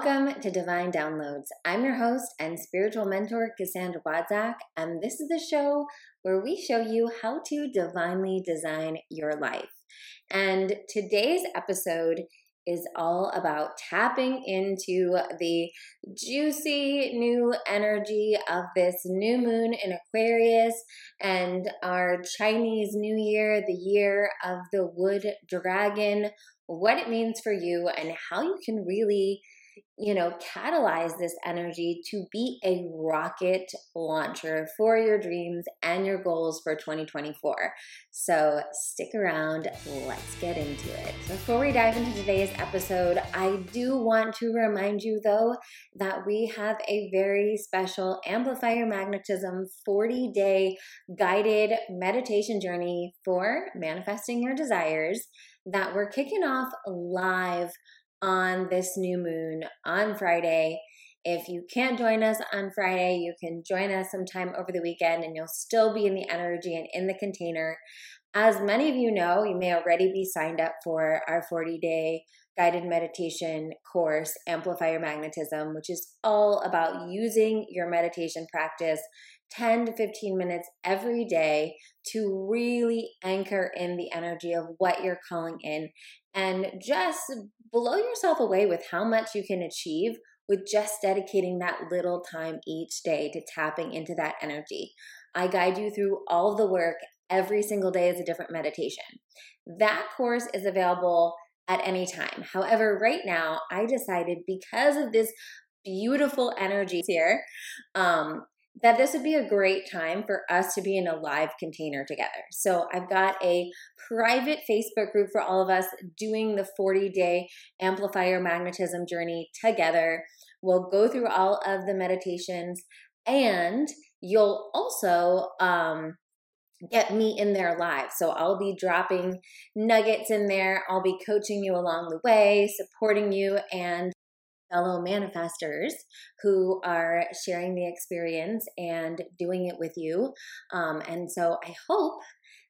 Welcome to Divine Downloads. I'm your host and spiritual mentor, Cassandra Bodzak, and this is the show where we show you how to divinely design your life. And today's episode is all about tapping into the juicy new energy of this new moon in Aquarius and our Chinese New Year, the year of the wood dragon, what it means for you, and how you can really you know, catalyze this energy to be a rocket launcher for your dreams and your goals for 2024. So stick around, let's get into it. Before we dive into today's episode, I do want to remind you though that we have a very special Amplify Your Magnetism 40 day guided meditation journey for manifesting your desires that we're kicking off live on this new moon on Friday. If you can't join us on Friday, you can join us sometime over the weekend and you'll still be in the energy and in the container. As many of you know, you may already be signed up for our 40 day guided meditation course, Amplify Your Magnetism, which is all about using your meditation practice 10 to 15 minutes every day to really anchor in the energy of what you're calling in and just blow yourself away with how much you can achieve with just dedicating that little time each day to tapping into that energy. I guide you through all the work. Every single day is a different meditation. That course is available at any time. However, right now, I decided because of this beautiful energy here, um, that this would be a great time for us to be in a live container together. So I've got a private Facebook group for all of us doing the 40 day Amplify Your Magnetism journey together. We'll go through all of the meditations and you'll also um, get me in there live. So I'll be dropping nuggets in there. I'll be coaching you along the way, supporting you, and fellow manifestors who are sharing the experience and doing it with you. Um, and so I hope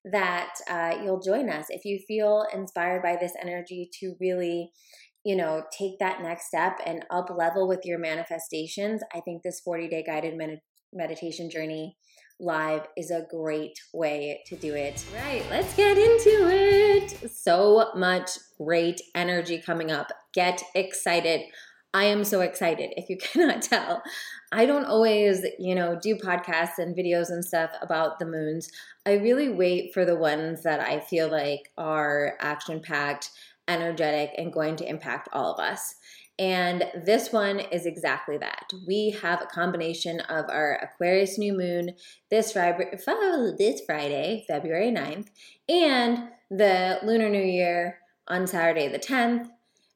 that uh, you'll join us if you feel inspired by this energy to really you know take that next step and up level with your manifestations i think this 40 day guided med- meditation journey live is a great way to do it. Right, let's get into it. So much great energy coming up. Get excited. I am so excited if you cannot tell. I don't always, you know, do podcasts and videos and stuff about the moons. I really wait for the ones that I feel like are action packed, energetic, and going to impact all of us. And this one is exactly that. We have a combination of our Aquarius new moon this Friday, this Friday, February 9th, and the Lunar New Year on Saturday the 10th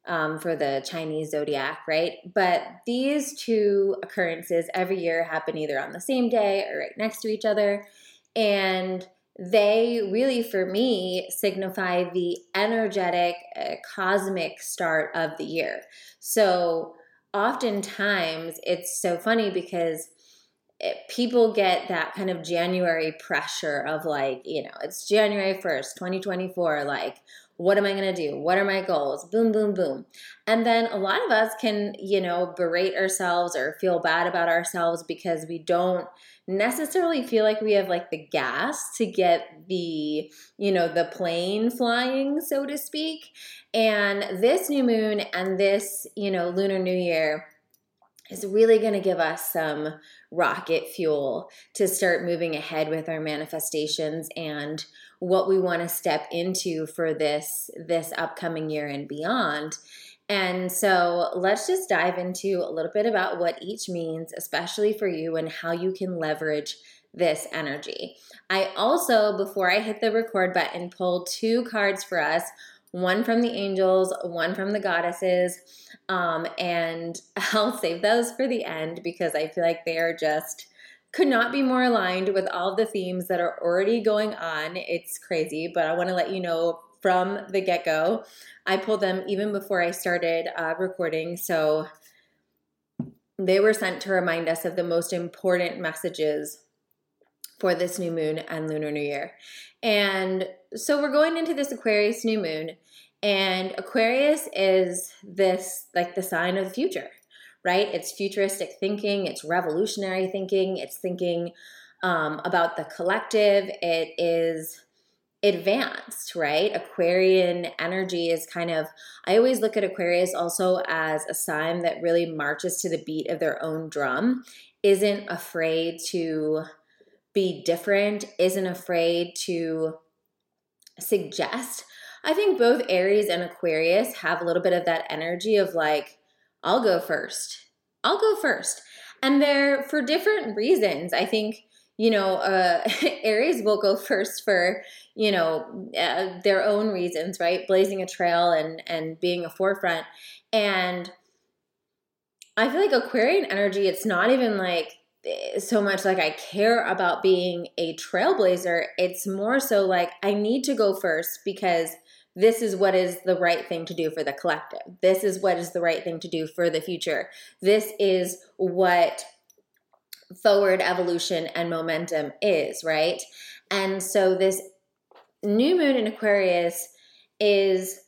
um, for the Chinese zodiac, right? But these two occurrences every year happen either on the same day or right next to each other. And they really, for me, signify the energetic, uh, cosmic start of the year. So oftentimes it's so funny because people get that kind of January pressure of like, you know, it's January 1st, 2024, like, what am I going to do? What are my goals? Boom, boom, boom. And then a lot of us can, you know, berate ourselves or feel bad about ourselves because we don't necessarily feel like we have like the gas to get the, you know, the plane flying, so to speak. And this new moon and this, you know, lunar new year is really going to give us some rocket fuel to start moving ahead with our manifestations and what we want to step into for this this upcoming year and beyond. And so let's just dive into a little bit about what each means, especially for you and how you can leverage this energy. I also, before I hit the record button, pulled two cards for us one from the angels, one from the goddesses. Um, and I'll save those for the end because I feel like they are just could not be more aligned with all the themes that are already going on. It's crazy, but I want to let you know from the get go. I pulled them even before I started uh, recording. So they were sent to remind us of the most important messages for this new moon and lunar new year. And so we're going into this Aquarius new moon, and Aquarius is this like the sign of the future. Right? It's futuristic thinking, it's revolutionary thinking, it's thinking um, about the collective, it is advanced, right? Aquarian energy is kind of, I always look at Aquarius also as a sign that really marches to the beat of their own drum, isn't afraid to be different, isn't afraid to suggest. I think both Aries and Aquarius have a little bit of that energy of like, I'll go first. I'll go first. And they're for different reasons. I think you know, uh, Aries will go first for, you know, uh, their own reasons, right? Blazing a trail and and being a forefront. And I feel like Aquarian energy, it's not even like so much like I care about being a trailblazer. It's more so like I need to go first because this is what is the right thing to do for the collective. This is what is the right thing to do for the future. This is what forward evolution and momentum is, right? And so this new moon in Aquarius is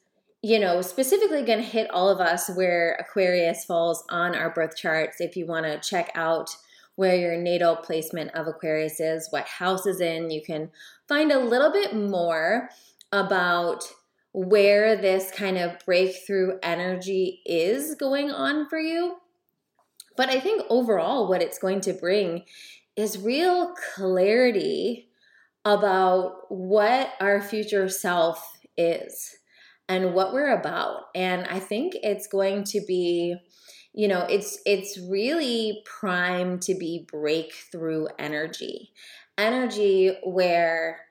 you know, specifically going to hit all of us where Aquarius falls on our birth charts. If you want to check out where your natal placement of Aquarius is, what house is in, you can find a little bit more about where this kind of breakthrough energy is going on for you. But I think overall, what it's going to bring is real clarity about what our future self is and what we're about. And I think it's going to be you know it's it's really primed to be breakthrough energy energy where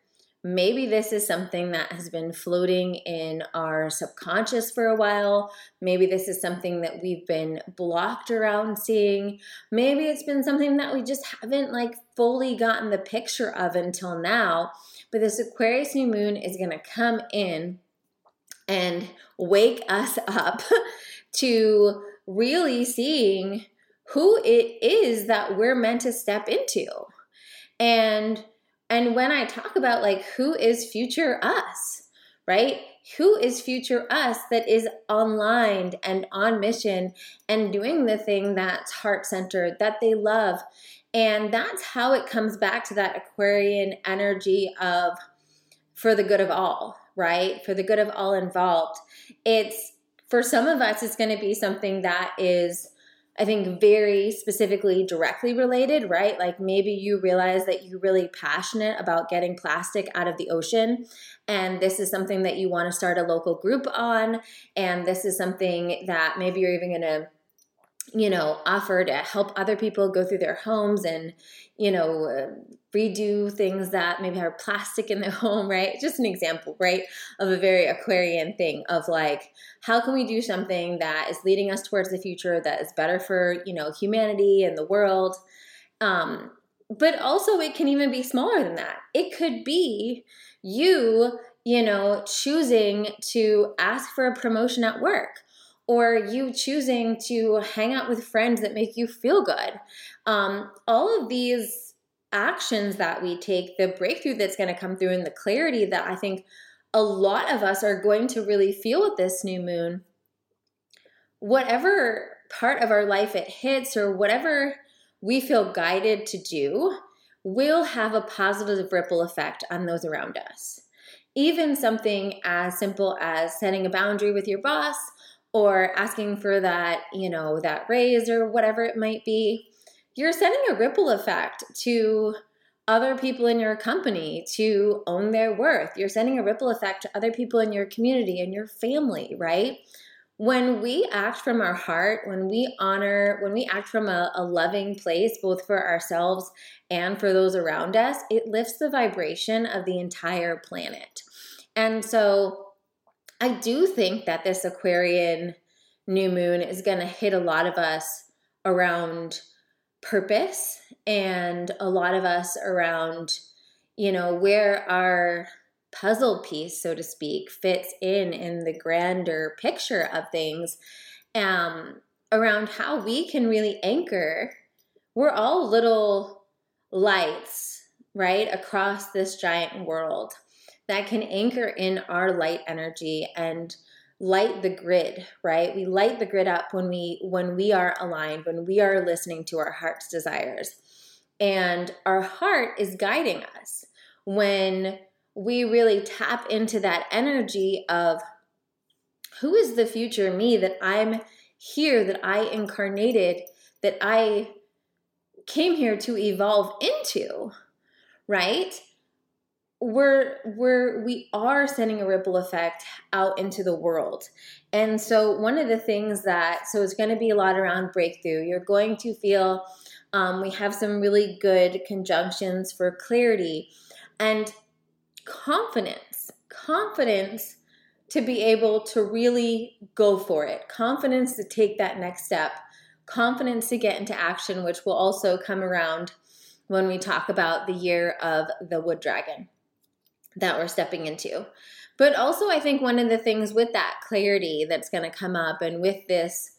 Maybe this is something that has been floating in our subconscious for a while. Maybe this is something that we've been blocked around seeing. Maybe it's been something that we just haven't like fully gotten the picture of until now. But this Aquarius new moon is going to come in and wake us up to really seeing who it is that we're meant to step into. And and when I talk about like who is future us, right? Who is future us that is aligned and on mission and doing the thing that's heart centered, that they love. And that's how it comes back to that Aquarian energy of for the good of all, right? For the good of all involved. It's for some of us, it's going to be something that is I think very specifically directly related, right? Like maybe you realize that you're really passionate about getting plastic out of the ocean, and this is something that you want to start a local group on, and this is something that maybe you're even going to you know, offer to help other people go through their homes and, you know, uh, redo things that maybe have plastic in their home, right? Just an example, right, of a very Aquarian thing of like, how can we do something that is leading us towards the future that is better for, you know, humanity and the world? Um, but also, it can even be smaller than that. It could be you, you know, choosing to ask for a promotion at work or you choosing to hang out with friends that make you feel good. Um, all of these actions that we take, the breakthrough that's going to come through, and the clarity that I think a lot of us are going to really feel with this new moon, whatever part of our life it hits, or whatever we feel guided to do, will have a positive ripple effect on those around us. Even something as simple as setting a boundary with your boss or asking for that, you know, that raise or whatever it might be, you're sending a ripple effect to other people in your company to own their worth. You're sending a ripple effect to other people in your community and your family, right? When we act from our heart, when we honor, when we act from a, a loving place, both for ourselves and for those around us, it lifts the vibration of the entire planet. And so, I do think that this Aquarian new moon is going to hit a lot of us around purpose and a lot of us around, you know, where our puzzle piece, so to speak, fits in in the grander picture of things, um, around how we can really anchor. We're all little lights, right, across this giant world that can anchor in our light energy and light the grid right we light the grid up when we when we are aligned when we are listening to our heart's desires and our heart is guiding us when we really tap into that energy of who is the future me that I'm here, that I incarnated, that I came here to evolve into, right? We're we're we are sending a ripple effect out into the world. And so one of the things that so it's going to be a lot around breakthrough. You're going to feel um, we have some really good conjunctions for clarity and confidence. Confidence to be able to really go for it, confidence to take that next step, confidence to get into action, which will also come around when we talk about the year of the wood dragon that we're stepping into. But also, I think one of the things with that clarity that's going to come up and with this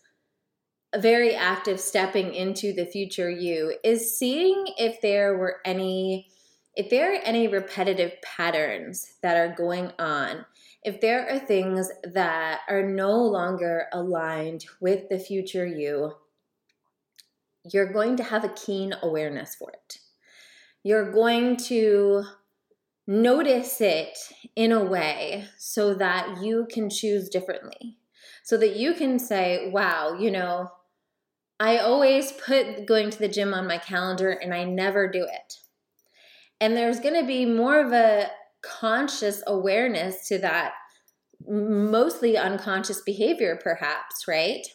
very active stepping into the future you is seeing if there were any if there are any repetitive patterns that are going on if there are things that are no longer aligned with the future you, you're going to have a keen awareness for it. You're going to notice it in a way so that you can choose differently. So that you can say, wow, you know, I always put going to the gym on my calendar and I never do it. And there's going to be more of a conscious awareness to that mostly unconscious behavior perhaps right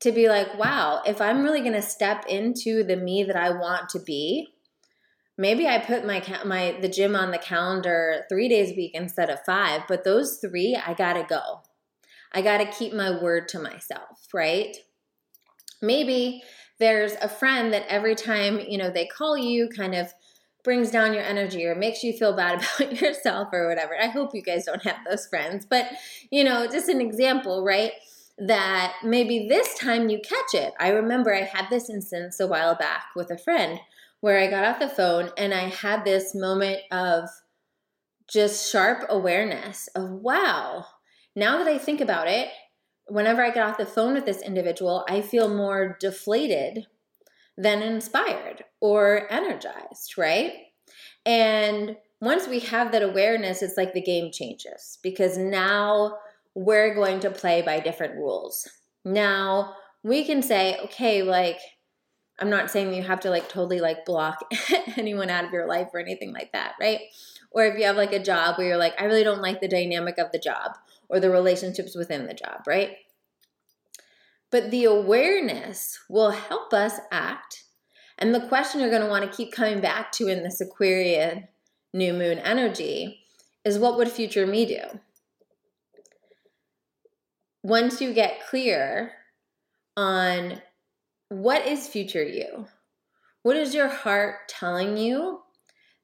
to be like wow if i'm really going to step into the me that i want to be maybe i put my my the gym on the calendar 3 days a week instead of 5 but those 3 i got to go i got to keep my word to myself right maybe there's a friend that every time you know they call you kind of brings down your energy or makes you feel bad about yourself or whatever. I hope you guys don't have those friends, but you know, just an example, right? That maybe this time you catch it. I remember I had this instance a while back with a friend where I got off the phone and I had this moment of just sharp awareness of wow, now that I think about it, whenever I get off the phone with this individual, I feel more deflated than inspired or energized, right? And once we have that awareness, it's like the game changes because now we're going to play by different rules. Now we can say, okay, like, I'm not saying you have to like totally like block anyone out of your life or anything like that, right? Or if you have like a job where you're like, I really don't like the dynamic of the job or the relationships within the job, right? But the awareness will help us act. And the question you're going to want to keep coming back to in this Aquarian new moon energy is what would future me do? Once you get clear on what is future you, what is your heart telling you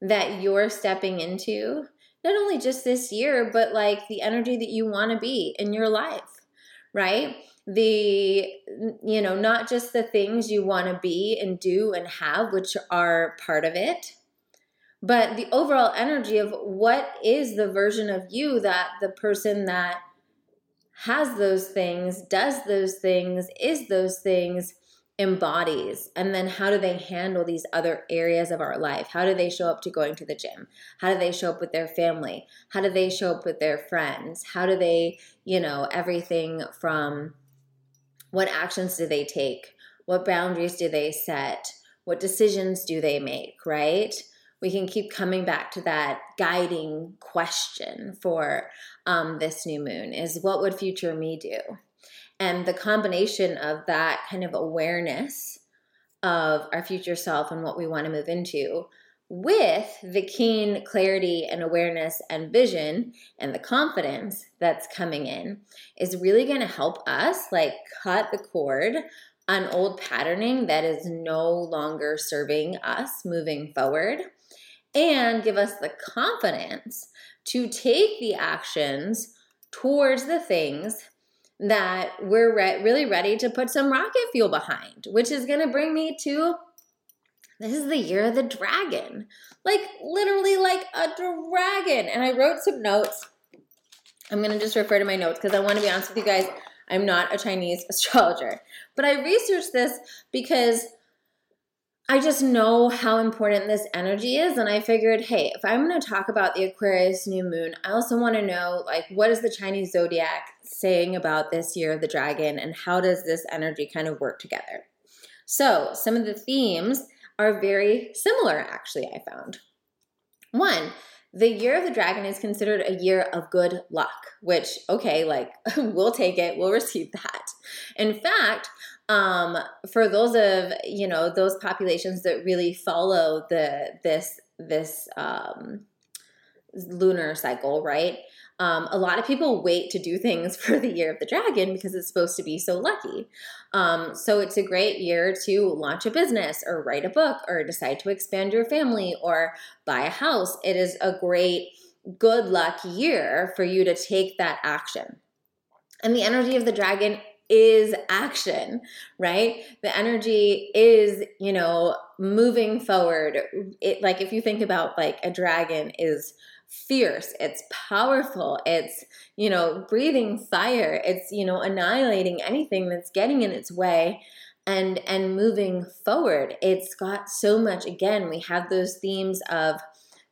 that you're stepping into, not only just this year, but like the energy that you want to be in your life, right? the you know not just the things you want to be and do and have which are part of it but the overall energy of what is the version of you that the person that has those things does those things is those things embodies and then how do they handle these other areas of our life how do they show up to going to the gym how do they show up with their family how do they show up with their friends how do they you know everything from what actions do they take? What boundaries do they set? What decisions do they make, right? We can keep coming back to that guiding question for um, this new moon is what would future me do? And the combination of that kind of awareness of our future self and what we want to move into with the keen clarity and awareness and vision and the confidence that's coming in is really going to help us like cut the cord on old patterning that is no longer serving us moving forward and give us the confidence to take the actions towards the things that we're re- really ready to put some rocket fuel behind, which is going to bring me to this is the year of the dragon. Like, literally, like a dragon. And I wrote some notes I'm going to just refer to my notes because I want to be honest with you guys. I'm not a Chinese astrologer. But I researched this because I just know how important this energy is. And I figured, hey, if I'm going to talk about the Aquarius new moon, I also want to know, like, what is the Chinese zodiac saying about this year of the dragon and how does this energy kind of work together? So, some of the themes are very similar, actually, I found. One, the year of the dragon is considered a year of good luck, which, okay, like, we'll take it, we'll receive that. In fact, um, for those of you know those populations that really follow the this this um, lunar cycle, right? Um, a lot of people wait to do things for the year of the dragon because it's supposed to be so lucky. Um, so it's a great year to launch a business or write a book or decide to expand your family or buy a house. It is a great good luck year for you to take that action. And the energy of the dragon is action, right? The energy is, you know, moving forward. It like if you think about like a dragon is fierce, it's powerful, it's, you know, breathing fire, it's, you know, annihilating anything that's getting in its way and and moving forward. It's got so much again, we have those themes of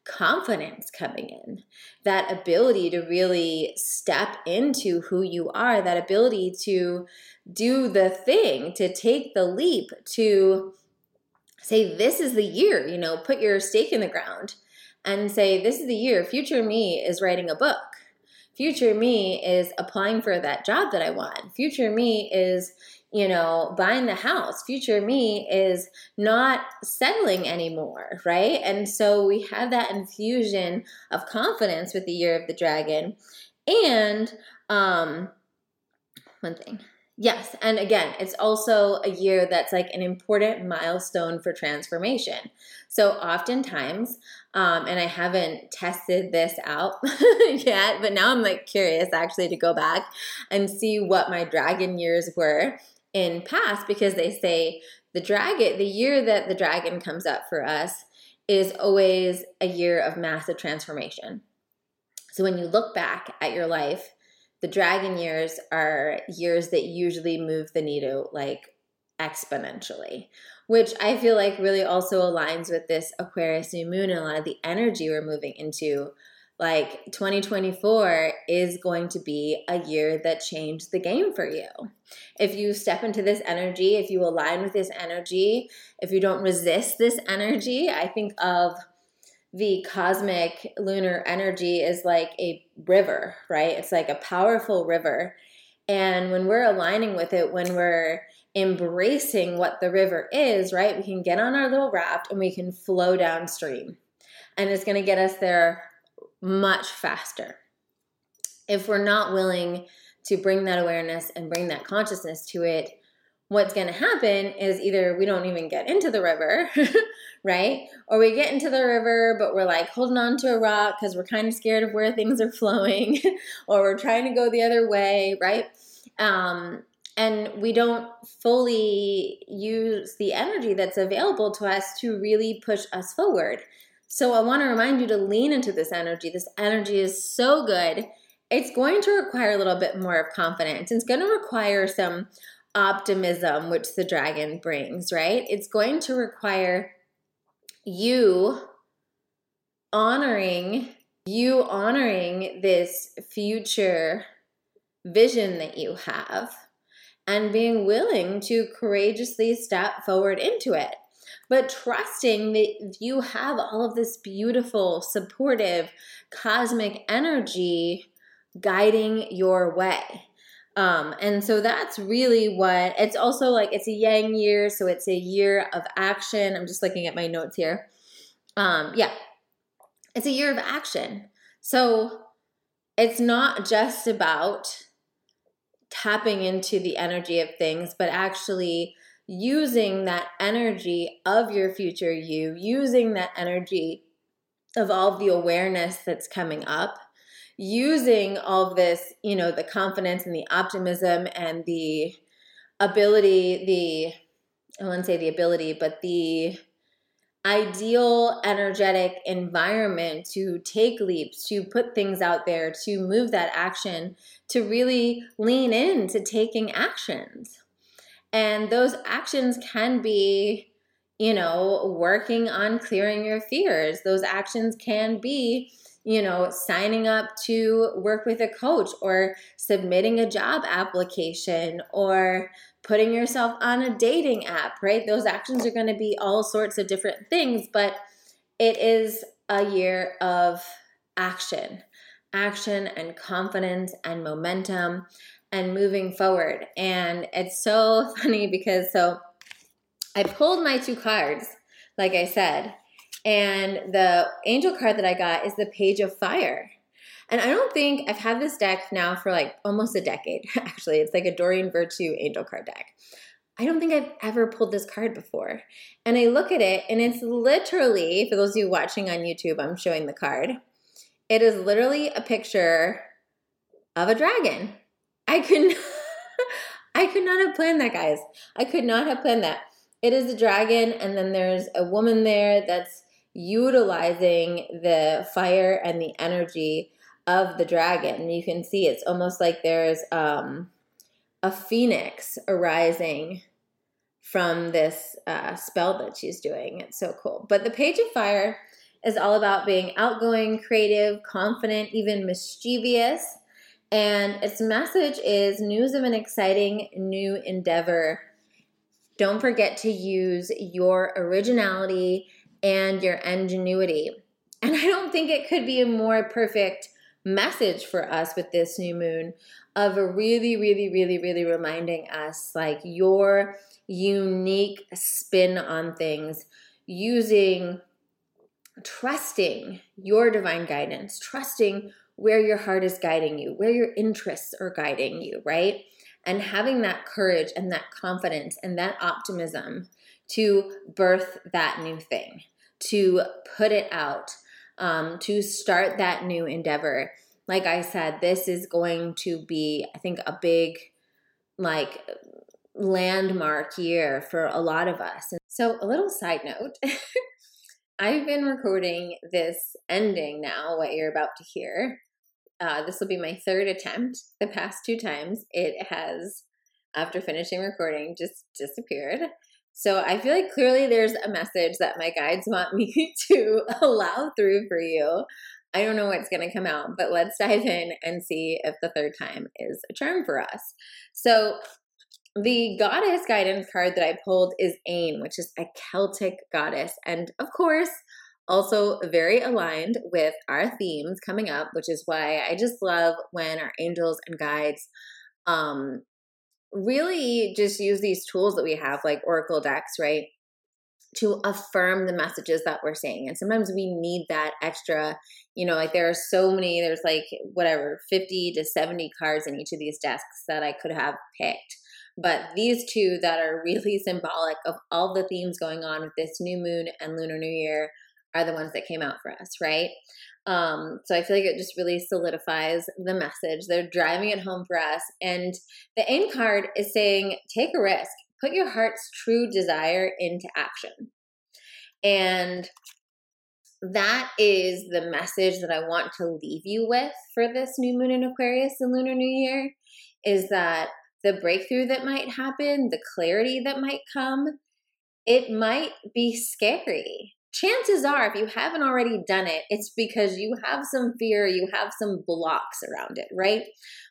confidence coming in, that ability to really step into who you are, that ability to do the thing, to take the leap, to say, This is the year, you know, put your stake in the ground and say, This is the year. Future me is writing a book. Future me is applying for that job that I want. Future me is, you know, buying the house. Future me is not settling anymore, right? And so we have that infusion of confidence with the year of the dragon. And um one thing. Yes, and again, it's also a year that's like an important milestone for transformation. So oftentimes, um, and I haven't tested this out yet, but now I'm like curious actually to go back and see what my dragon years were in past because they say the dragon, the year that the dragon comes up for us is always a year of massive transformation. So when you look back at your life, the dragon years are years that usually move the needle like exponentially, which I feel like really also aligns with this Aquarius new moon and a lot of the energy we're moving into like 2024 is going to be a year that changed the game for you. If you step into this energy, if you align with this energy, if you don't resist this energy, I think of the cosmic lunar energy is like a river, right? It's like a powerful river. And when we're aligning with it, when we're embracing what the river is, right, we can get on our little raft and we can flow downstream. And it's going to get us there much faster. If we're not willing to bring that awareness and bring that consciousness to it, what's going to happen is either we don't even get into the river, right? Or we get into the river, but we're like holding on to a rock because we're kind of scared of where things are flowing, or we're trying to go the other way, right? Um, and we don't fully use the energy that's available to us to really push us forward. So I want to remind you to lean into this energy. This energy is so good. It's going to require a little bit more of confidence. It's going to require some optimism, which the dragon brings, right? It's going to require you honoring you honoring this future vision that you have and being willing to courageously step forward into it but trusting that you have all of this beautiful, supportive, cosmic energy guiding your way. Um, and so that's really what it's also like it's a yang year, so it's a year of action. I'm just looking at my notes here. Um, yeah, it's a year of action. So it's not just about tapping into the energy of things, but actually using that energy of your future you, using that energy of all the awareness that's coming up, using all of this, you know, the confidence and the optimism and the ability, the, I wouldn't say the ability, but the ideal energetic environment to take leaps, to put things out there, to move that action, to really lean into taking actions. And those actions can be, you know, working on clearing your fears. Those actions can be, you know, signing up to work with a coach or submitting a job application or putting yourself on a dating app, right? Those actions are going to be all sorts of different things, but it is a year of action, action and confidence and momentum and moving forward. And it's so funny because so I pulled my two cards, like I said, and the angel card that I got is the Page of Fire. And I don't think I've had this deck now for like almost a decade, actually. It's like a Doreen Virtue angel card deck. I don't think I've ever pulled this card before. And I look at it, and it's literally, for those of you watching on YouTube, I'm showing the card. It is literally a picture of a dragon. I could I could not have planned that, guys. I could not have planned that. It is a dragon, and then there's a woman there that's utilizing the fire and the energy of the dragon. You can see it's almost like there's um, a phoenix arising from this uh, spell that she's doing. It's so cool. But the Page of Fire is all about being outgoing, creative, confident, even mischievous. And its message is news of an exciting new endeavor. Don't forget to use your originality and your ingenuity. And I don't think it could be a more perfect message for us with this new moon of really, really, really, really reminding us like your unique spin on things using trusting your divine guidance, trusting where your heart is guiding you, where your interests are guiding you, right? And having that courage and that confidence and that optimism to birth that new thing, to put it out, um, to start that new endeavor. Like I said, this is going to be, I think, a big, like, landmark year for a lot of us. So, a little side note I've been recording this ending now, what you're about to hear. Uh, this will be my third attempt. The past two times it has, after finishing recording, just disappeared. So I feel like clearly there's a message that my guides want me to allow through for you. I don't know what's going to come out, but let's dive in and see if the third time is a charm for us. So the goddess guidance card that I pulled is Aine, which is a Celtic goddess. And of course, also very aligned with our themes coming up, which is why I just love when our angels and guides um, really just use these tools that we have, like Oracle decks, right? To affirm the messages that we're saying. And sometimes we need that extra, you know, like there are so many, there's like whatever, 50 to 70 cards in each of these decks that I could have picked. But these two that are really symbolic of all the themes going on with this new moon and lunar new year are the ones that came out for us, right? Um, so I feel like it just really solidifies the message. They're driving it home for us. And the Aine card is saying, take a risk, put your heart's true desire into action. And that is the message that I want to leave you with for this new moon in Aquarius and Lunar New Year is that the breakthrough that might happen, the clarity that might come, it might be scary chances are, if you haven't already done it, it's because you have some fear, you have some blocks around it, right?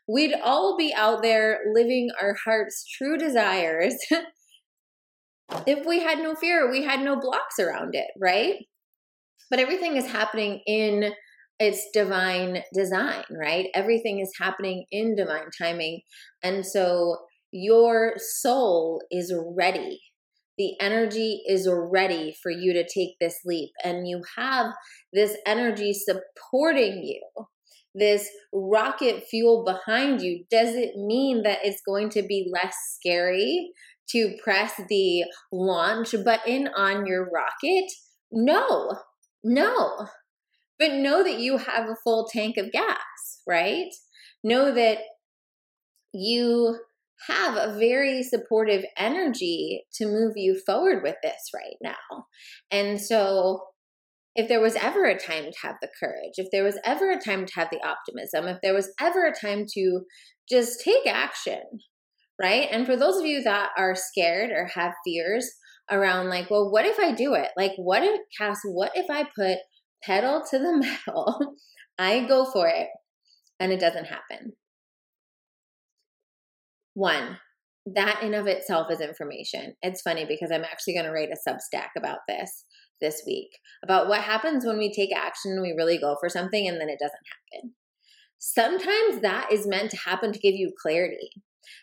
We'd all be out there living our heart's true desires if we had no fear, we had no blocks around it, right? But everything is happening in its divine design, right? Everything is happening in divine timing. And so your soul is ready the energy is ready for you to take this leap. And you have this energy supporting you. This rocket fuel behind you does it mean that it's going to be less scary to press the launch button on your rocket. No. No. But know that you have a full tank of gas right? Know that you have a very supportive energy to move you forward with this right now. And so, if there was ever a time to have the courage, if there was ever a time to have the optimism, if there was ever a time to just take action, right? And for those of you that are scared or have fears around, like, well, what if I do it? Like, what if, Cass, what if I put pedal to the metal? I go for it and it doesn't happen. One, that in of itself is information. It's funny because I'm actually going to write a Substack about this this week about what happens when we take action we really go for something and then it doesn't happen. Sometimes that is meant to happen to give you clarity.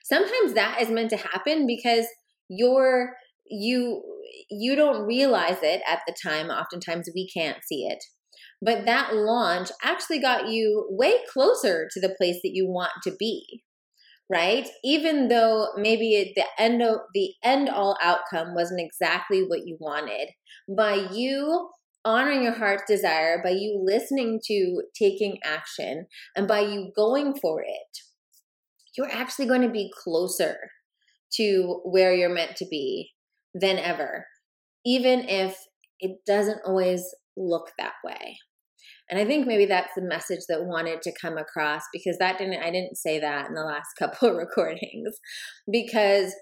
Sometimes that is meant to happen because you're you you don't realize it at the time. Oftentimes we can't see it. But that launch actually got you way closer to the place that you want to be right? Even though maybe the end of the end all outcome wasn't exactly what you wanted, by you honoring your heart's desire, by you listening to taking action, and by you going for it, you're actually going to be closer to where you're meant to be than ever, even if it doesn't always look that way. And I think maybe that's the message that wanted to come across because that didn't I didn't say that in the last couple of recordings because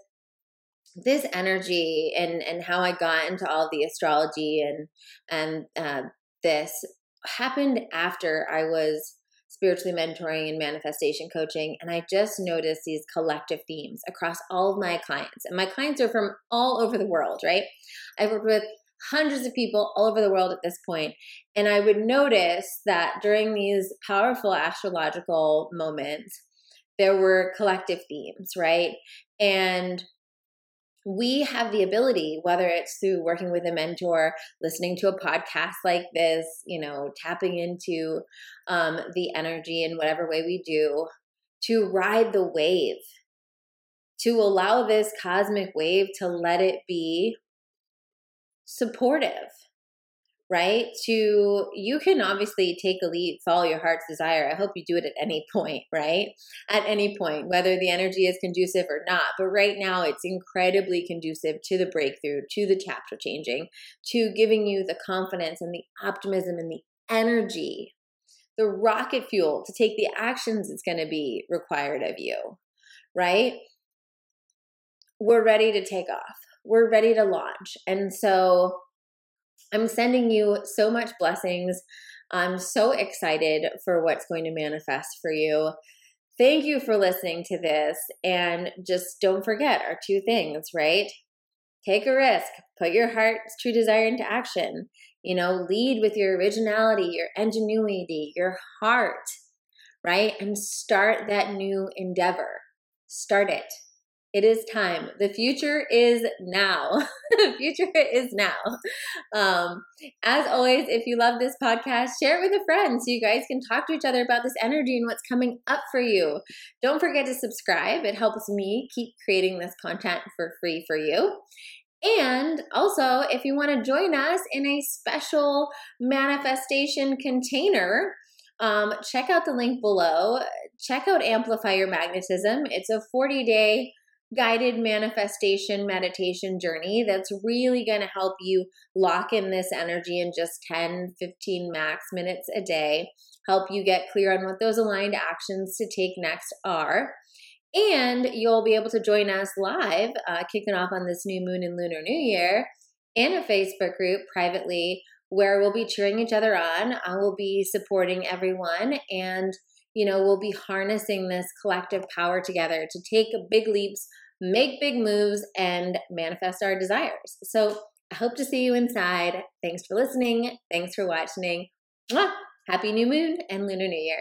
this energy and and how I got into all the astrology and and uh, this happened after I was spiritually mentoring and manifestation coaching and I just noticed these collective themes across all of my clients. And my clients are from all over the world right? I've worked with hundreds of people all over the world at this point. And I would notice that during these powerful astrological moments, there were collective themes, right? And we have the ability, whether it's through working with a mentor, listening to a podcast like this, you know, tapping into um, the energy in whatever way we do, to ride the wave, to allow this cosmic wave to let it be supportive right? To you can obviously take a lead follow your heart's desire. I hope you do it at any point right? At any point whether the energy is conducive or not. But right now it's incredibly conducive to the breakthrough to the chapter changing to giving you the confidence and the optimism and the energy the rocket fuel to take the actions it's going to be required of you right? We're ready to take off we're ready to launch. And so I'm sending you so much blessings. I'm so excited for what's going to manifest for you. Thank you for listening to this. And just don't forget our two things, right? Take a risk, put your heart's true desire into action. You know, lead with your originality, your ingenuity, your heart, right? And start that new endeavor. Start it. It is time. The future is now. the future is now. Um, as always, if you love this podcast, share it with a friend so you guys can talk to each other about this energy and what's coming up for you. Don't forget to subscribe. It helps me keep creating this content for free for you. And also, if you want to join us in a special manifestation container, um, check out the link below. Check out Amplify Your Magnetism. It's a 40 day guided manifestation meditation journey that's really going to help you lock in this energy in just 10, 15 max minutes a day, help you get clear on what those aligned actions to take next are. And you'll be able to join us live, uh, kicking off on this new moon and lunar new year, in a Facebook group privately where we'll be cheering each other on. I will be supporting everyone and you know, we'll be harnessing this collective power together to take big leaps, make big moves, and manifest our desires. So I hope to see you inside. Thanks for listening. Thanks for watching. Happy new moon and lunar new year.